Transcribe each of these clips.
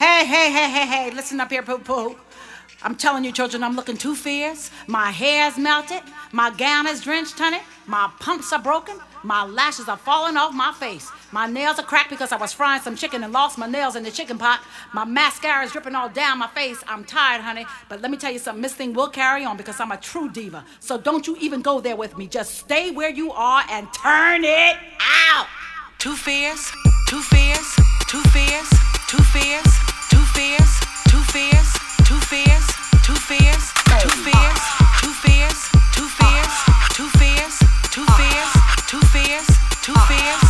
Hey, hey, hey, hey, hey, listen up here, poo poo. I'm telling you, children, I'm looking too fierce. My hair's melted. My gown is drenched, honey. My pumps are broken. My lashes are falling off my face. My nails are cracked because I was frying some chicken and lost my nails in the chicken pot. My mascara is dripping all down my face. I'm tired, honey. But let me tell you something. This thing will carry on because I'm a true diva. So don't you even go there with me. Just stay where you are and turn it out. Too fierce, too fierce, too fierce, too fierce, too fierce,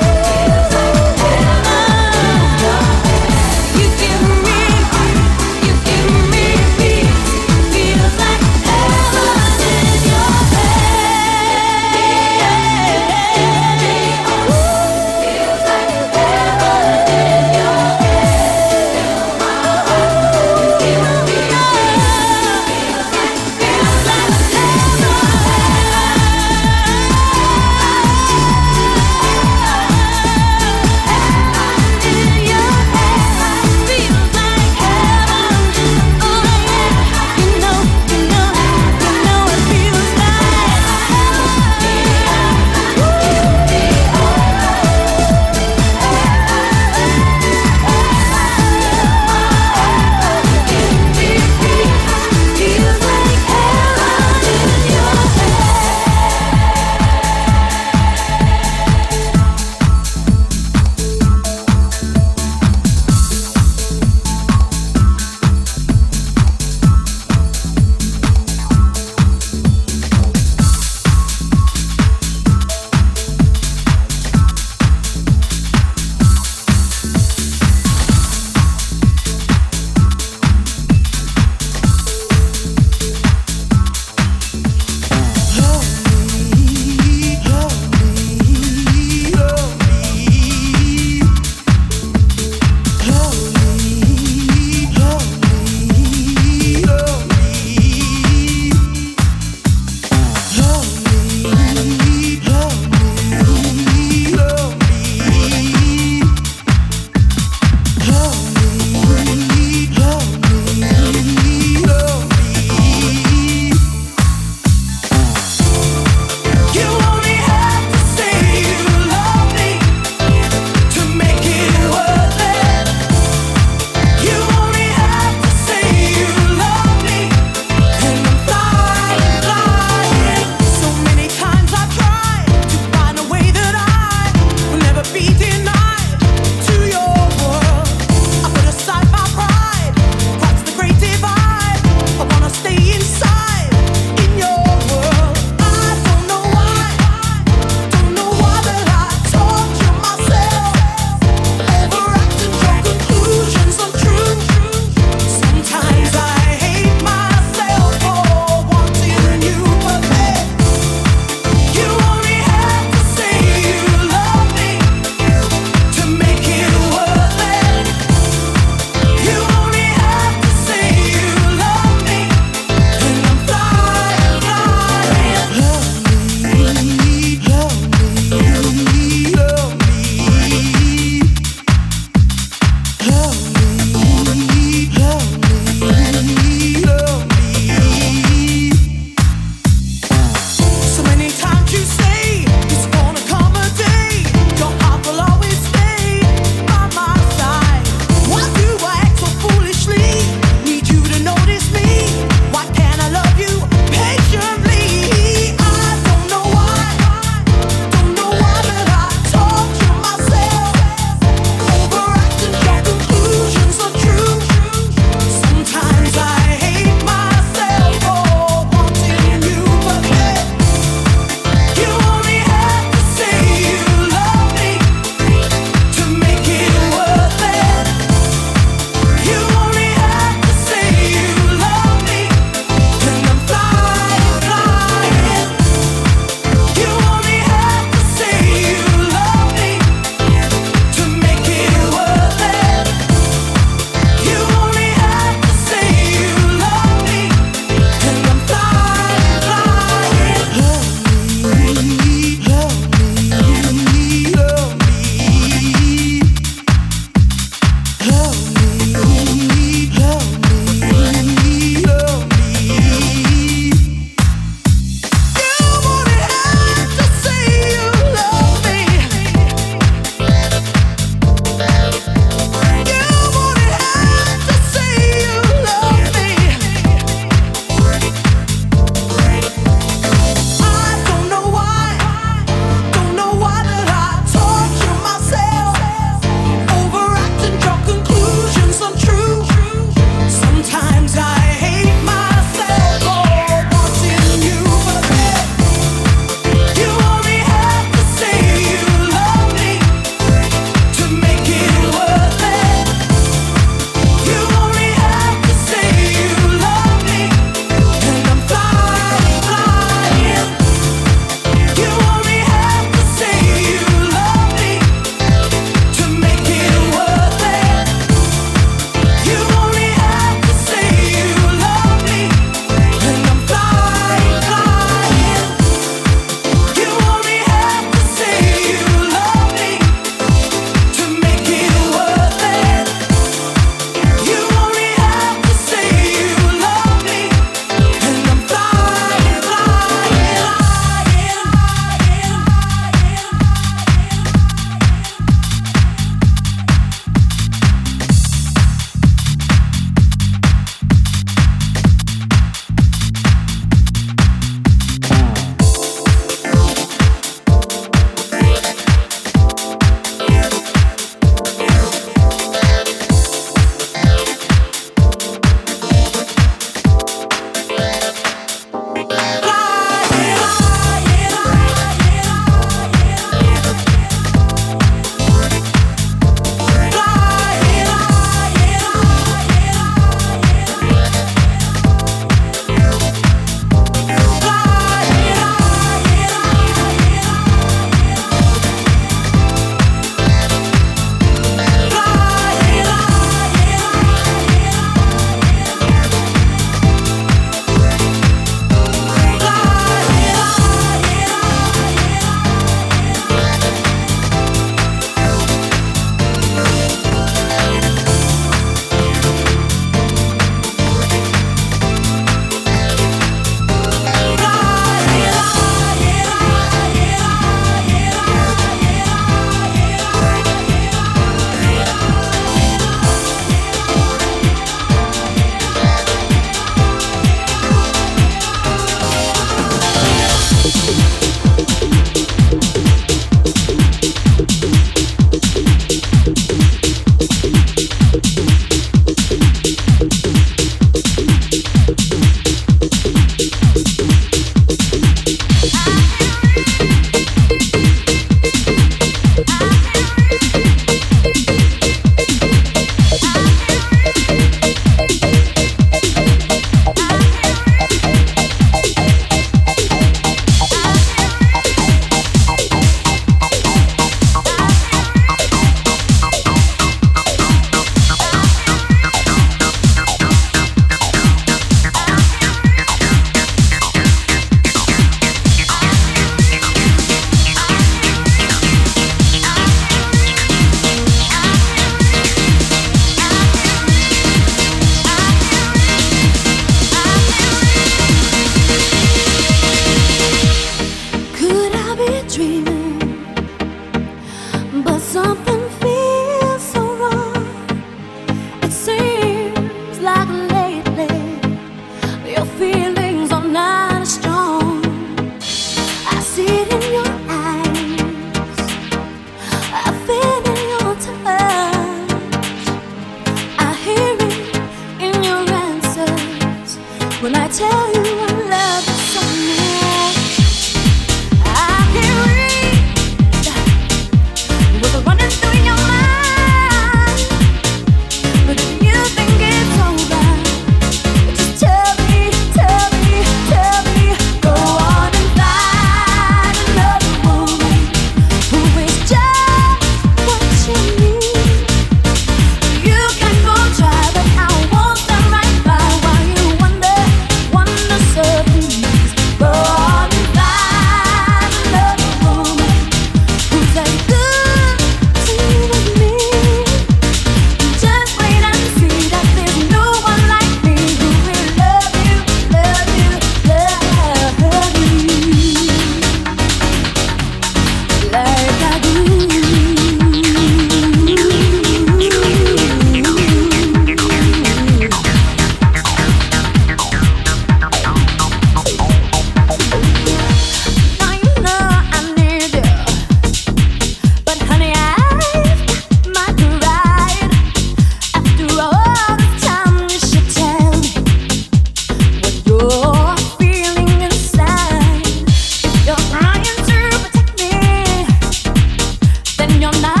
you're not